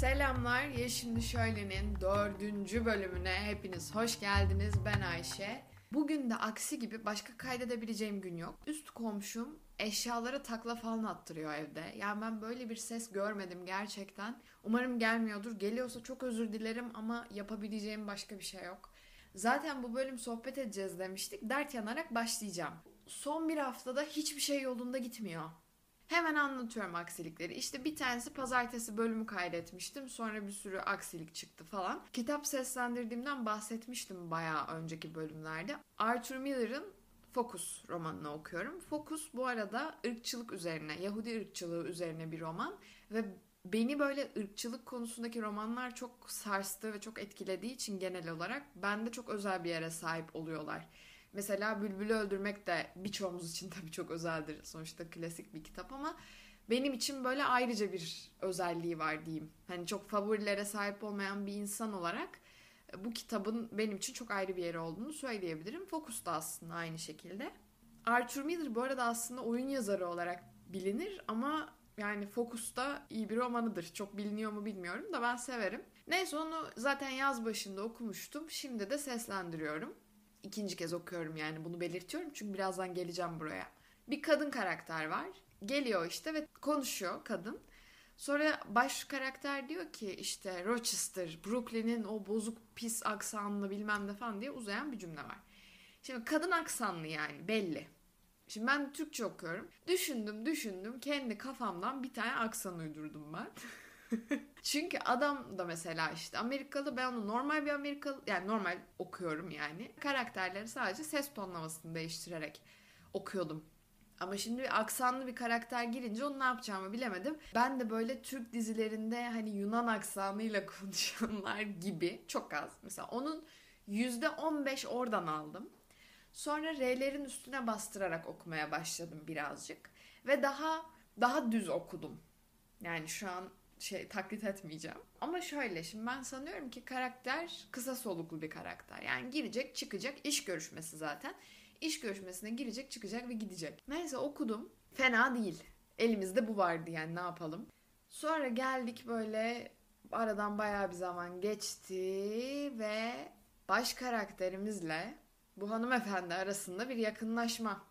Selamlar. Ya Şimdi Şöyle'nin dördüncü bölümüne hepiniz hoş geldiniz. Ben Ayşe. Bugün de aksi gibi başka kaydedebileceğim gün yok. Üst komşum eşyaları takla falan attırıyor evde. Yani ben böyle bir ses görmedim gerçekten. Umarım gelmiyordur. Geliyorsa çok özür dilerim ama yapabileceğim başka bir şey yok. Zaten bu bölüm sohbet edeceğiz demiştik. Dert yanarak başlayacağım. Son bir haftada hiçbir şey yolunda gitmiyor. Hemen anlatıyorum aksilikleri. İşte bir tanesi pazartesi bölümü kaydetmiştim. Sonra bir sürü aksilik çıktı falan. Kitap seslendirdiğimden bahsetmiştim bayağı önceki bölümlerde. Arthur Miller'ın Focus romanını okuyorum. Focus bu arada ırkçılık üzerine, Yahudi ırkçılığı üzerine bir roman. Ve beni böyle ırkçılık konusundaki romanlar çok sarstı ve çok etkilediği için genel olarak bende çok özel bir yere sahip oluyorlar. Mesela Bülbül'ü öldürmek de birçoğumuz için tabii çok özeldir. Sonuçta klasik bir kitap ama benim için böyle ayrıca bir özelliği var diyeyim. Hani çok favorilere sahip olmayan bir insan olarak e, bu kitabın benim için çok ayrı bir yeri olduğunu söyleyebilirim. Focus da aslında aynı şekilde. Arthur Miller bu arada aslında oyun yazarı olarak bilinir ama yani Focus'ta iyi bir romanıdır. Çok biliniyor mu bilmiyorum da ben severim. Neyse onu zaten yaz başında okumuştum. Şimdi de seslendiriyorum ikinci kez okuyorum yani bunu belirtiyorum çünkü birazdan geleceğim buraya. Bir kadın karakter var. Geliyor işte ve konuşuyor kadın. Sonra baş karakter diyor ki işte Rochester, Brooklyn'in o bozuk pis aksanlı bilmem ne falan diye uzayan bir cümle var. Şimdi kadın aksanlı yani belli. Şimdi ben Türkçe okuyorum. Düşündüm düşündüm kendi kafamdan bir tane aksan uydurdum ben. Çünkü adam da mesela işte Amerikalı ben onu normal bir Amerikalı yani normal okuyorum yani. Karakterleri sadece ses tonlamasını değiştirerek okuyordum. Ama şimdi bir aksanlı bir karakter girince onu ne yapacağımı bilemedim. Ben de böyle Türk dizilerinde hani Yunan aksanıyla konuşanlar gibi çok az. Mesela onun %15 oradan aldım. Sonra R'lerin üstüne bastırarak okumaya başladım birazcık. Ve daha daha düz okudum. Yani şu an şey taklit etmeyeceğim. Ama şöyle şimdi ben sanıyorum ki karakter kısa soluklu bir karakter. Yani girecek çıkacak iş görüşmesi zaten. İş görüşmesine girecek çıkacak ve gidecek. Neyse okudum. Fena değil. Elimizde bu vardı yani ne yapalım. Sonra geldik böyle aradan bayağı bir zaman geçti ve baş karakterimizle bu hanımefendi arasında bir yakınlaşma,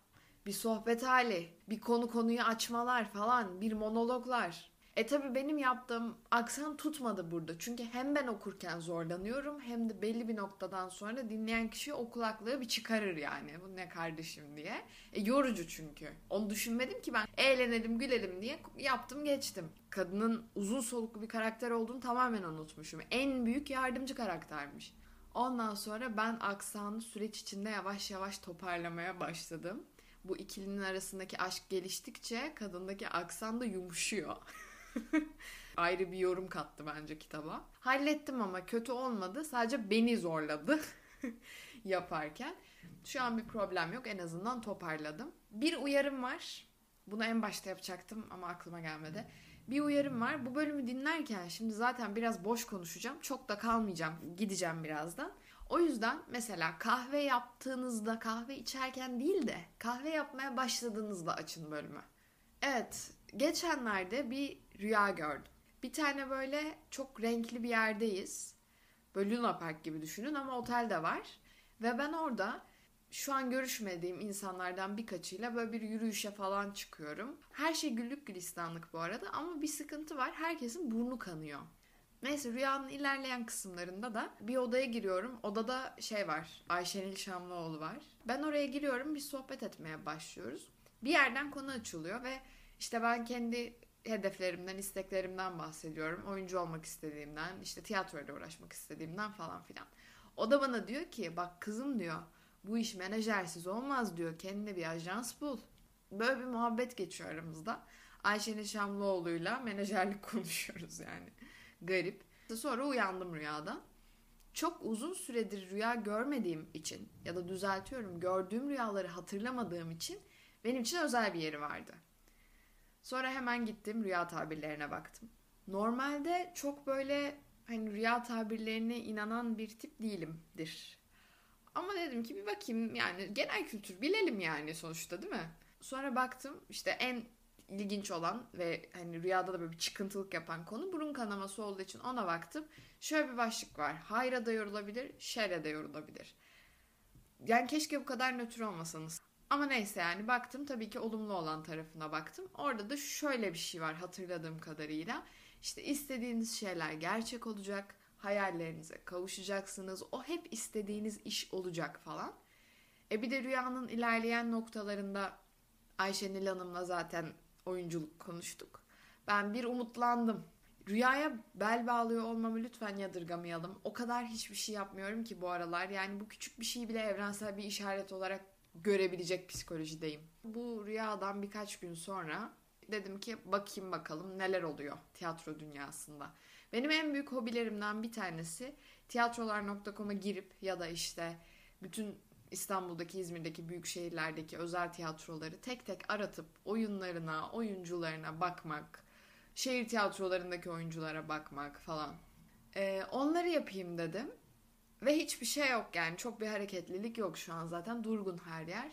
bir sohbet hali, bir konu konuyu açmalar falan, bir monologlar. E tabi benim yaptığım aksan tutmadı burada. Çünkü hem ben okurken zorlanıyorum hem de belli bir noktadan sonra dinleyen kişi o kulaklığı bir çıkarır yani. Bu ne kardeşim diye. E yorucu çünkü. Onu düşünmedim ki ben. Eğlenelim gülelim diye yaptım geçtim. Kadının uzun soluklu bir karakter olduğunu tamamen unutmuşum. En büyük yardımcı karaktermiş. Ondan sonra ben aksanı süreç içinde yavaş yavaş toparlamaya başladım. Bu ikilinin arasındaki aşk geliştikçe kadındaki aksan da yumuşuyor. Ayrı bir yorum kattı bence kitaba. Hallettim ama kötü olmadı. Sadece beni zorladı yaparken. Şu an bir problem yok. En azından toparladım. Bir uyarım var. Bunu en başta yapacaktım ama aklıma gelmedi. Bir uyarım var. Bu bölümü dinlerken şimdi zaten biraz boş konuşacağım. Çok da kalmayacağım. Gideceğim birazdan. O yüzden mesela kahve yaptığınızda kahve içerken değil de kahve yapmaya başladığınızda açın bölümü. Evet, geçenlerde bir rüya gördüm. Bir tane böyle çok renkli bir yerdeyiz. Böyle Luna Park gibi düşünün ama otel de var. Ve ben orada şu an görüşmediğim insanlardan birkaçıyla böyle bir yürüyüşe falan çıkıyorum. Her şey güllük gülistanlık bu arada ama bir sıkıntı var. Herkesin burnu kanıyor. Neyse rüyanın ilerleyen kısımlarında da bir odaya giriyorum. Odada şey var. Ayşenil Şamlıoğlu var. Ben oraya giriyorum. Bir sohbet etmeye başlıyoruz. Bir yerden konu açılıyor ve işte ben kendi hedeflerimden, isteklerimden bahsediyorum. Oyuncu olmak istediğimden, işte tiyatroyla uğraşmak istediğimden falan filan. O da bana diyor ki bak kızım diyor bu iş menajersiz olmaz diyor. Kendine bir ajans bul. Böyle bir muhabbet geçiyor aramızda. Ayşe'nin Şamlıoğlu'yla menajerlik konuşuyoruz yani. Garip. Sonra uyandım rüyadan. Çok uzun süredir rüya görmediğim için ya da düzeltiyorum gördüğüm rüyaları hatırlamadığım için benim için özel bir yeri vardı. Sonra hemen gittim rüya tabirlerine baktım. Normalde çok böyle hani rüya tabirlerine inanan bir tip değilimdir. Ama dedim ki bir bakayım yani genel kültür bilelim yani sonuçta değil mi? Sonra baktım işte en ilginç olan ve hani rüyada da böyle bir çıkıntılık yapan konu burun kanaması olduğu için ona baktım. Şöyle bir başlık var. Hayra da yorulabilir, şerre de yorulabilir. Yani keşke bu kadar nötr olmasanız. Ama neyse yani baktım tabii ki olumlu olan tarafına baktım. Orada da şöyle bir şey var hatırladığım kadarıyla. İşte istediğiniz şeyler gerçek olacak. Hayallerinize kavuşacaksınız. O hep istediğiniz iş olacak falan. E bir de rüyanın ilerleyen noktalarında Ayşenil Hanım'la zaten oyunculuk konuştuk. Ben bir umutlandım. Rüyaya bel bağlıyor olmamı lütfen yadırgamayalım. O kadar hiçbir şey yapmıyorum ki bu aralar. Yani bu küçük bir şey bile evrensel bir işaret olarak görebilecek psikolojideyim. Bu rüyadan birkaç gün sonra dedim ki bakayım bakalım neler oluyor tiyatro dünyasında. Benim en büyük hobilerimden bir tanesi tiyatrolar.com'a girip ya da işte bütün İstanbul'daki, İzmir'deki büyük şehirlerdeki özel tiyatroları tek tek aratıp oyunlarına, oyuncularına bakmak, şehir tiyatrolarındaki oyunculara bakmak falan. Ee, onları yapayım dedim. Ve hiçbir şey yok yani çok bir hareketlilik yok şu an zaten durgun her yer.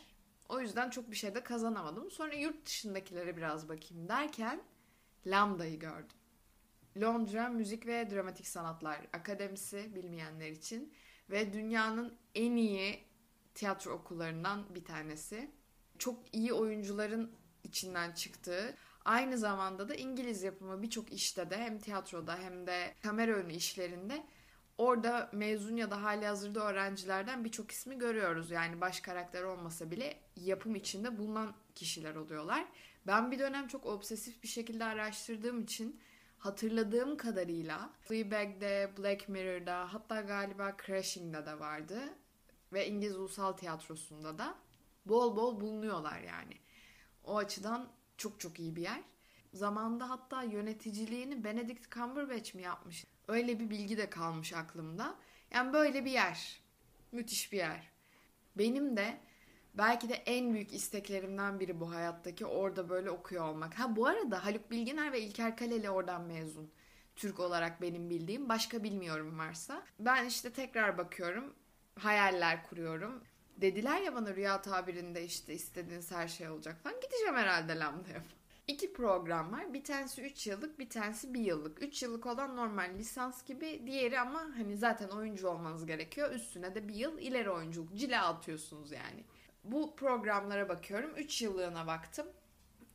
O yüzden çok bir şey de kazanamadım. Sonra yurt dışındakilere biraz bakayım derken Lambda'yı gördüm. Londra Müzik ve Dramatik Sanatlar Akademisi bilmeyenler için ve dünyanın en iyi tiyatro okullarından bir tanesi. Çok iyi oyuncuların içinden çıktığı, aynı zamanda da İngiliz yapımı birçok işte de hem tiyatroda hem de kamera önü işlerinde orada mezun ya da hali hazırda öğrencilerden birçok ismi görüyoruz. Yani baş karakter olmasa bile yapım içinde bulunan kişiler oluyorlar. Ben bir dönem çok obsesif bir şekilde araştırdığım için hatırladığım kadarıyla Fleabag'de, Black Mirror'da hatta galiba Crashing'de de vardı ve İngiliz Ulusal Tiyatrosu'nda da bol bol bulunuyorlar yani. O açıdan çok çok iyi bir yer. Zamanında hatta yöneticiliğini Benedict Cumberbatch mi yapmış? Öyle bir bilgi de kalmış aklımda. Yani böyle bir yer. Müthiş bir yer. Benim de belki de en büyük isteklerimden biri bu hayattaki orada böyle okuyor olmak. Ha bu arada Haluk Bilginer ve İlker Kaleli oradan mezun. Türk olarak benim bildiğim. Başka bilmiyorum varsa. Ben işte tekrar bakıyorum. Hayaller kuruyorum. Dediler ya bana rüya tabirinde işte istediğiniz her şey olacak falan. Gideceğim herhalde lambdaya İki program var. Bir tanesi 3 yıllık, bir tanesi 1 yıllık. 3 yıllık olan normal lisans gibi. Diğeri ama hani zaten oyuncu olmanız gerekiyor. Üstüne de bir yıl ileri oyunculuk. Cila atıyorsunuz yani. Bu programlara bakıyorum. 3 yıllığına baktım.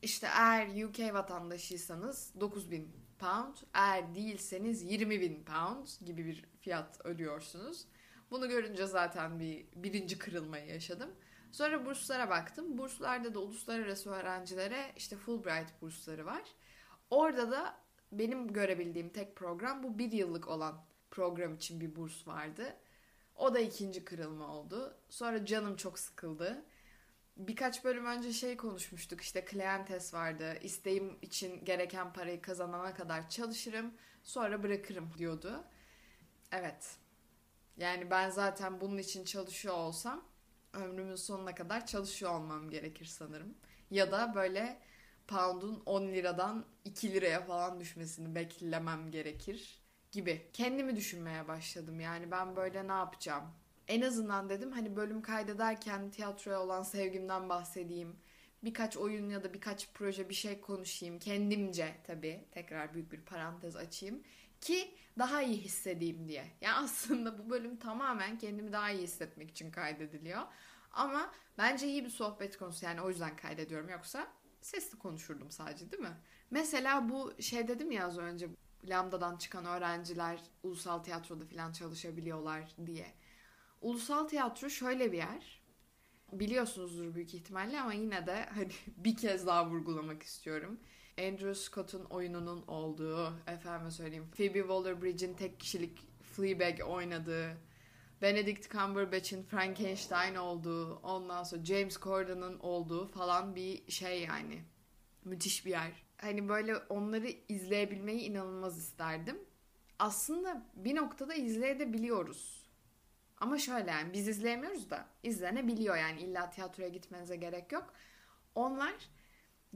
İşte eğer UK vatandaşıysanız 9000 pound. Eğer değilseniz 20 bin pound gibi bir fiyat ödüyorsunuz. Bunu görünce zaten bir birinci kırılmayı yaşadım. Sonra burslara baktım. Burslarda da uluslararası öğrencilere işte Fulbright bursları var. Orada da benim görebildiğim tek program bu bir yıllık olan program için bir burs vardı. O da ikinci kırılma oldu. Sonra canım çok sıkıldı. Birkaç bölüm önce şey konuşmuştuk işte Kleantes vardı. İsteğim için gereken parayı kazanana kadar çalışırım sonra bırakırım diyordu. Evet. Yani ben zaten bunun için çalışıyor olsam ömrümün sonuna kadar çalışıyor olmam gerekir sanırım. Ya da böyle pound'un 10 liradan 2 liraya falan düşmesini beklemem gerekir gibi. Kendimi düşünmeye başladım yani ben böyle ne yapacağım? En azından dedim hani bölüm kaydederken tiyatroya olan sevgimden bahsedeyim. Birkaç oyun ya da birkaç proje bir şey konuşayım. Kendimce tabii tekrar büyük bir parantez açayım. Ki daha iyi hissedeyim diye. Yani aslında bu bölüm tamamen kendimi daha iyi hissetmek için kaydediliyor. Ama bence iyi bir sohbet konusu yani o yüzden kaydediyorum. Yoksa sesli konuşurdum sadece değil mi? Mesela bu şey dedim ya az önce Lambda'dan çıkan öğrenciler ulusal tiyatroda falan çalışabiliyorlar diye. Ulusal tiyatro şöyle bir yer. Biliyorsunuzdur büyük ihtimalle ama yine de hani bir kez daha vurgulamak istiyorum. Andrew Scott'un oyununun olduğu, efendim söyleyeyim, Phoebe Waller-Bridge'in tek kişilik Fleabag oynadığı, Benedict Cumberbatch'in Frankenstein olduğu, ondan sonra James Corden'ın olduğu falan bir şey yani. Müthiş bir yer. Hani böyle onları izleyebilmeyi inanılmaz isterdim. Aslında bir noktada izleyebiliyoruz. Ama şöyle yani biz izleyemiyoruz da izlenebiliyor yani illa tiyatroya gitmenize gerek yok. Onlar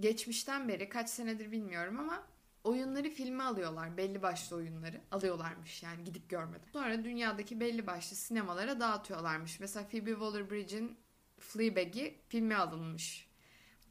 geçmişten beri kaç senedir bilmiyorum ama oyunları filme alıyorlar. Belli başlı oyunları alıyorlarmış yani gidip görmedim. Sonra dünyadaki belli başlı sinemalara dağıtıyorlarmış. Mesela Phoebe Waller-Bridge'in Fleabag'i filme alınmış.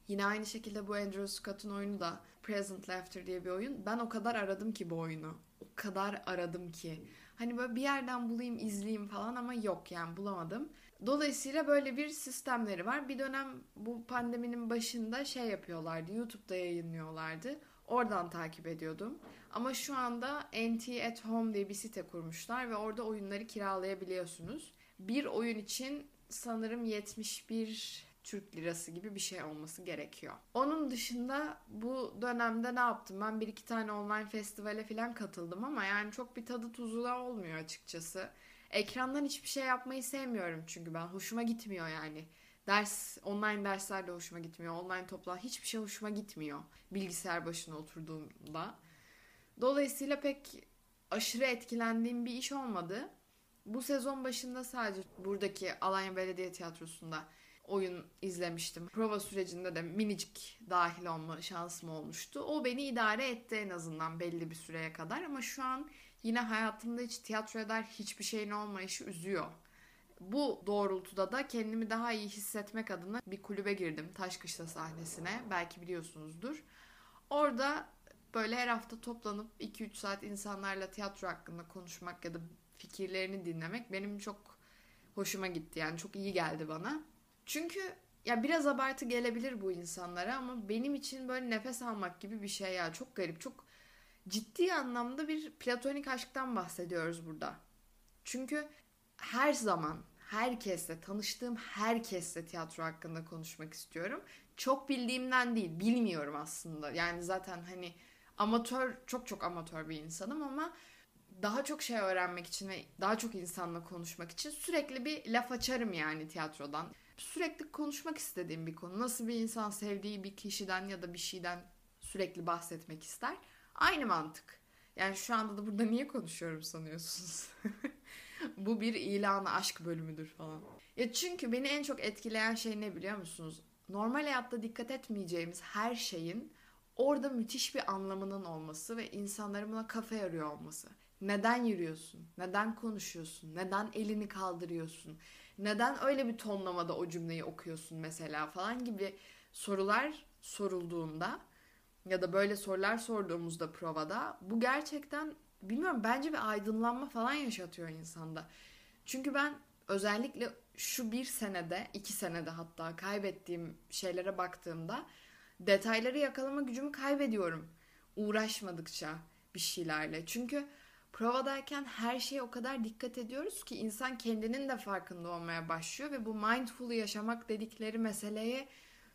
Yine aynı şekilde bu Andrew Scott'un oyunu da Present Laughter diye bir oyun. Ben o kadar aradım ki bu oyunu. O kadar aradım ki. Hani böyle bir yerden bulayım izleyeyim falan ama yok yani bulamadım. Dolayısıyla böyle bir sistemleri var. Bir dönem bu pandeminin başında şey yapıyorlardı. YouTube'da yayınlıyorlardı. Oradan takip ediyordum. Ama şu anda NT at Home diye bir site kurmuşlar ve orada oyunları kiralayabiliyorsunuz. Bir oyun için sanırım 71 Türk lirası gibi bir şey olması gerekiyor. Onun dışında bu dönemde ne yaptım? Ben bir iki tane online festivale falan katıldım ama yani çok bir tadı tuzu da olmuyor açıkçası. Ekrandan hiçbir şey yapmayı sevmiyorum çünkü ben. Hoşuma gitmiyor yani. Ders, online dersler de hoşuma gitmiyor. Online toplantı hiçbir şey hoşuma gitmiyor. Bilgisayar başına oturduğumda. Dolayısıyla pek aşırı etkilendiğim bir iş olmadı. Bu sezon başında sadece buradaki Alanya Belediye Tiyatrosu'nda oyun izlemiştim. Prova sürecinde de minicik dahil olma şansım olmuştu. O beni idare etti en azından belli bir süreye kadar ama şu an yine hayatımda hiç tiyatroya dair hiçbir şeyin olmayışı üzüyor. Bu doğrultuda da kendimi daha iyi hissetmek adına bir kulübe girdim. Taşkışla sahnesine. Belki biliyorsunuzdur. Orada böyle her hafta toplanıp 2-3 saat insanlarla tiyatro hakkında konuşmak ya da fikirlerini dinlemek benim çok hoşuma gitti. Yani çok iyi geldi bana. Çünkü ya biraz abartı gelebilir bu insanlara ama benim için böyle nefes almak gibi bir şey ya. Çok garip, çok ciddi anlamda bir platonik aşktan bahsediyoruz burada. Çünkü her zaman herkesle, tanıştığım herkesle tiyatro hakkında konuşmak istiyorum. Çok bildiğimden değil, bilmiyorum aslında. Yani zaten hani amatör, çok çok amatör bir insanım ama daha çok şey öğrenmek için ve daha çok insanla konuşmak için sürekli bir laf açarım yani tiyatrodan. Sürekli konuşmak istediğim bir konu. Nasıl bir insan sevdiği bir kişiden ya da bir şeyden sürekli bahsetmek ister. Aynı mantık. Yani şu anda da burada niye konuşuyorum sanıyorsunuz? Bu bir ilanı aşk bölümüdür falan. Ya çünkü beni en çok etkileyen şey ne biliyor musunuz? Normal hayatta dikkat etmeyeceğimiz her şeyin orada müthiş bir anlamının olması ve insanların buna kafa yarıyor olması. Neden yürüyorsun? Neden konuşuyorsun? Neden elini kaldırıyorsun? Neden öyle bir tonlamada o cümleyi okuyorsun mesela falan gibi sorular sorulduğunda ya da böyle sorular sorduğumuzda provada bu gerçekten bilmiyorum bence bir aydınlanma falan yaşatıyor insanda. Çünkü ben özellikle şu bir senede, iki senede hatta kaybettiğim şeylere baktığımda detayları yakalama gücümü kaybediyorum. Uğraşmadıkça bir şeylerle. Çünkü provadayken her şeye o kadar dikkat ediyoruz ki insan kendinin de farkında olmaya başlıyor ve bu mindful yaşamak dedikleri meseleye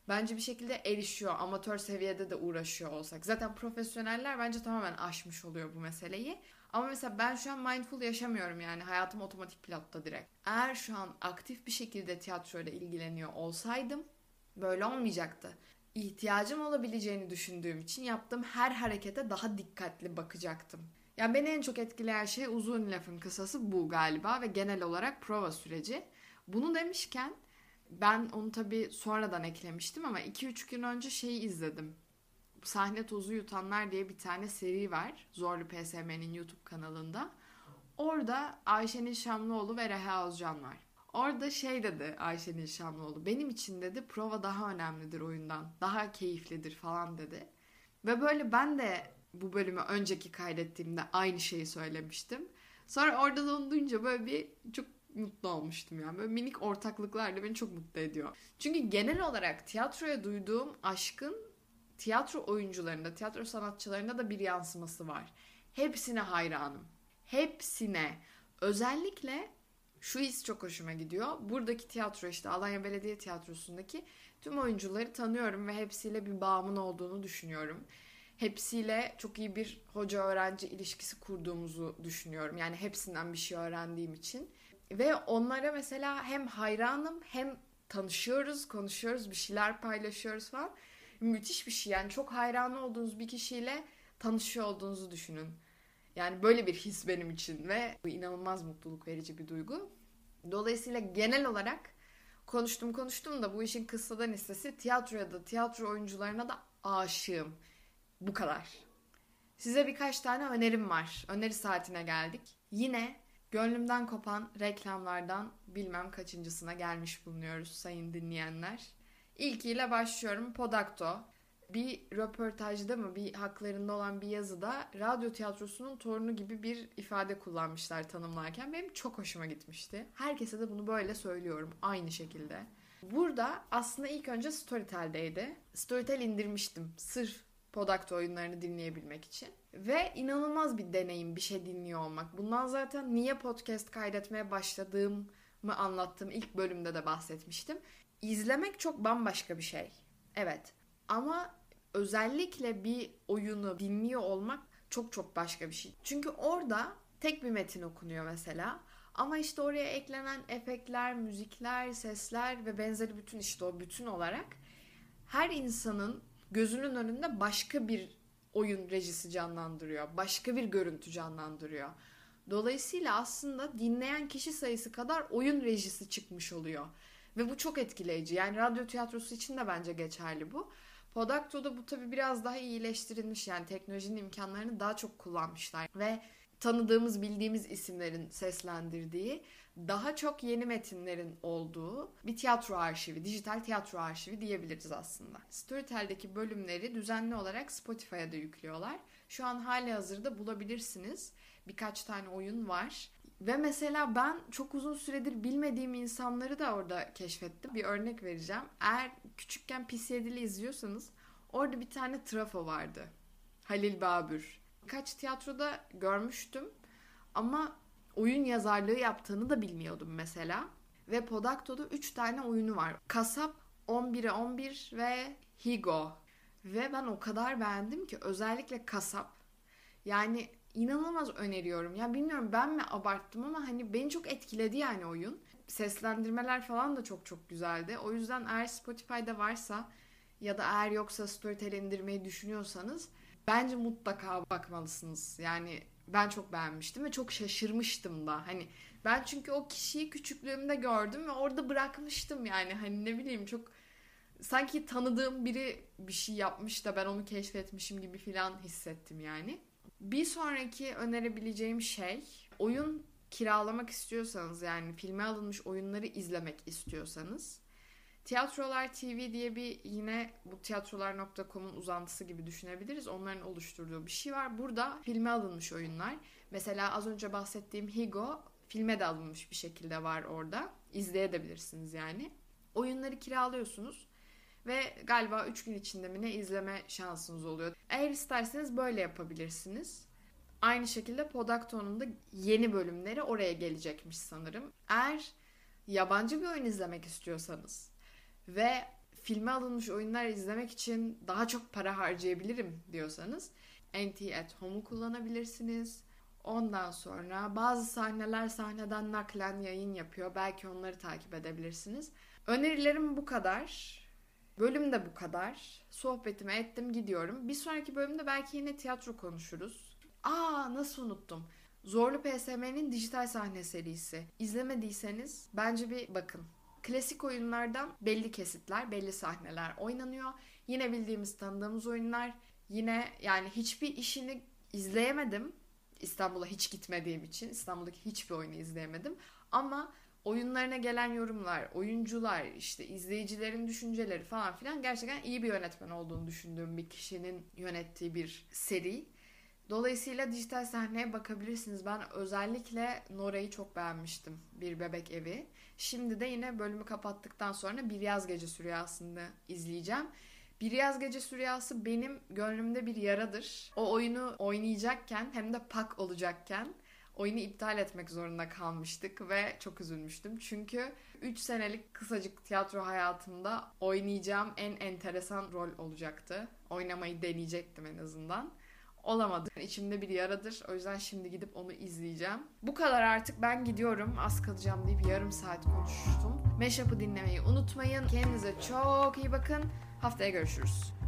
bence bir şekilde erişiyor. Amatör seviyede de uğraşıyor olsak. Zaten profesyoneller bence tamamen aşmış oluyor bu meseleyi. Ama mesela ben şu an mindful yaşamıyorum yani hayatım otomatik pilotta direkt. Eğer şu an aktif bir şekilde tiyatroyla ilgileniyor olsaydım böyle olmayacaktı. İhtiyacım olabileceğini düşündüğüm için yaptığım her harekete daha dikkatli bakacaktım. Yani beni en çok etkileyen şey uzun lafın kısası bu galiba ve genel olarak prova süreci. Bunu demişken ben onu tabii sonradan eklemiştim ama 2-3 gün önce şeyi izledim. Sahne Tozu Yutanlar diye bir tane seri var. Zorlu PSM'nin YouTube kanalında. Orada Ayşenil Şamlıoğlu ve Reha Özcan var. Orada şey dedi Ayşenil Şamlıoğlu. Benim için dedi prova daha önemlidir oyundan. Daha keyiflidir falan dedi. Ve böyle ben de bu bölümü önceki kaydettiğimde aynı şeyi söylemiştim. Sonra orada da onu duyunca böyle bir çok mutlu olmuştum yani. Böyle minik ortaklıklar da beni çok mutlu ediyor. Çünkü genel olarak tiyatroya duyduğum aşkın tiyatro oyuncularında, tiyatro sanatçılarında da bir yansıması var. Hepsine hayranım. Hepsine. Özellikle şu his çok hoşuma gidiyor. Buradaki tiyatro işte Alanya Belediye Tiyatrosu'ndaki tüm oyuncuları tanıyorum ve hepsiyle bir bağımın olduğunu düşünüyorum. Hepsiyle çok iyi bir hoca öğrenci ilişkisi kurduğumuzu düşünüyorum. Yani hepsinden bir şey öğrendiğim için. Ve onlara mesela hem hayranım hem tanışıyoruz, konuşuyoruz, bir şeyler paylaşıyoruz falan. Müthiş bir şey yani çok hayran olduğunuz bir kişiyle tanışıyor olduğunuzu düşünün. Yani böyle bir his benim için ve bu inanılmaz mutluluk verici bir duygu. Dolayısıyla genel olarak konuştum konuştum da bu işin kıssadan hissesi tiyatroya da tiyatro oyuncularına da aşığım. Bu kadar. Size birkaç tane önerim var. Öneri saatine geldik. Yine gönlümden kopan reklamlardan bilmem kaçıncısına gelmiş bulunuyoruz sayın dinleyenler. İlkiyle başlıyorum. Podakto. Bir röportajda mı bir haklarında olan bir yazıda radyo tiyatrosunun torunu gibi bir ifade kullanmışlar tanımlarken. Benim çok hoşuma gitmişti. Herkese de bunu böyle söylüyorum aynı şekilde. Burada aslında ilk önce Storytel'deydi. Storytel indirmiştim sırf Podakto oyunlarını dinleyebilmek için. Ve inanılmaz bir deneyim bir şey dinliyor olmak. Bundan zaten niye podcast kaydetmeye başladığımı anlattığım ilk bölümde de bahsetmiştim. İzlemek çok bambaşka bir şey. Evet. Ama özellikle bir oyunu dinliyor olmak çok çok başka bir şey. Çünkü orada tek bir metin okunuyor mesela. Ama işte oraya eklenen efektler, müzikler, sesler ve benzeri bütün işte o bütün olarak her insanın gözünün önünde başka bir oyun rejisi canlandırıyor. Başka bir görüntü canlandırıyor. Dolayısıyla aslında dinleyen kişi sayısı kadar oyun rejisi çıkmış oluyor. Ve bu çok etkileyici. Yani radyo tiyatrosu için de bence geçerli bu. Podakto'da bu tabi biraz daha iyileştirilmiş. Yani teknolojinin imkanlarını daha çok kullanmışlar. Ve tanıdığımız, bildiğimiz isimlerin seslendirdiği, daha çok yeni metinlerin olduğu bir tiyatro arşivi, dijital tiyatro arşivi diyebiliriz aslında. Storytel'deki bölümleri düzenli olarak Spotify'a da yüklüyorlar. Şu an hali hazırda bulabilirsiniz. Birkaç tane oyun var. Ve mesela ben çok uzun süredir bilmediğim insanları da orada keşfettim. Bir örnek vereceğim. Eğer küçükken Pis Yedili izliyorsanız orada bir tane trafo vardı. Halil Babür. Birkaç tiyatroda görmüştüm ama oyun yazarlığı yaptığını da bilmiyordum mesela. Ve Podakto'da 3 tane oyunu var. Kasap, 11'e 11 ve Higo. Ve ben o kadar beğendim ki özellikle Kasap. Yani inanılmaz öneriyorum. Ya bilmiyorum ben mi abarttım ama hani beni çok etkiledi yani oyun. Seslendirmeler falan da çok çok güzeldi. O yüzden eğer Spotify'da varsa ya da eğer yoksa Storytel indirmeyi düşünüyorsanız bence mutlaka bakmalısınız. Yani ben çok beğenmiştim ve çok şaşırmıştım da. Hani ben çünkü o kişiyi küçüklüğümde gördüm ve orada bırakmıştım yani. Hani ne bileyim çok sanki tanıdığım biri bir şey yapmış da ben onu keşfetmişim gibi filan hissettim yani. Bir sonraki önerebileceğim şey oyun kiralamak istiyorsanız yani filme alınmış oyunları izlemek istiyorsanız Tiyatrolar TV diye bir yine bu tiyatrolar.com'un uzantısı gibi düşünebiliriz. Onların oluşturduğu bir şey var. Burada filme alınmış oyunlar. Mesela az önce bahsettiğim Higo filme de alınmış bir şekilde var orada. İzleyebilirsiniz yani. Oyunları kiralıyorsunuz ve galiba 3 gün içinde mi ne izleme şansınız oluyor. Eğer isterseniz böyle yapabilirsiniz. Aynı şekilde Podakto'nun da yeni bölümleri oraya gelecekmiş sanırım. Eğer yabancı bir oyun izlemek istiyorsanız ve filme alınmış oyunlar izlemek için daha çok para harcayabilirim diyorsanız NT at Home'u kullanabilirsiniz. Ondan sonra bazı sahneler sahneden naklen yayın yapıyor. Belki onları takip edebilirsiniz. Önerilerim bu kadar. Bölüm de bu kadar. Sohbetimi ettim gidiyorum. Bir sonraki bölümde belki yine tiyatro konuşuruz. Aa nasıl unuttum. Zorlu PSM'nin dijital sahne serisi. İzlemediyseniz bence bir bakın. Klasik oyunlardan belli kesitler, belli sahneler oynanıyor. Yine bildiğimiz, tanıdığımız oyunlar. Yine yani hiçbir işini izleyemedim. İstanbul'a hiç gitmediğim için İstanbul'daki hiçbir oyunu izleyemedim. Ama oyunlarına gelen yorumlar, oyuncular, işte izleyicilerin düşünceleri falan filan gerçekten iyi bir yönetmen olduğunu düşündüğüm bir kişinin yönettiği bir seri. Dolayısıyla dijital sahneye bakabilirsiniz. Ben özellikle Nora'yı çok beğenmiştim. Bir bebek evi. Şimdi de yine bölümü kapattıktan sonra Bir Yaz Gece Rüyası'nı izleyeceğim. Bir Yaz Gece Rüyası benim gönlümde bir yaradır. O oyunu oynayacakken hem de pak olacakken oyunu iptal etmek zorunda kalmıştık ve çok üzülmüştüm. Çünkü 3 senelik kısacık tiyatro hayatımda oynayacağım en enteresan rol olacaktı. Oynamayı deneyecektim en azından olamadı. İçimde bir yaradır. O yüzden şimdi gidip onu izleyeceğim. Bu kadar artık ben gidiyorum. Az kalacağım deyip yarım saat konuştum. Meşap'ı dinlemeyi unutmayın. Kendinize çok iyi bakın. Haftaya görüşürüz.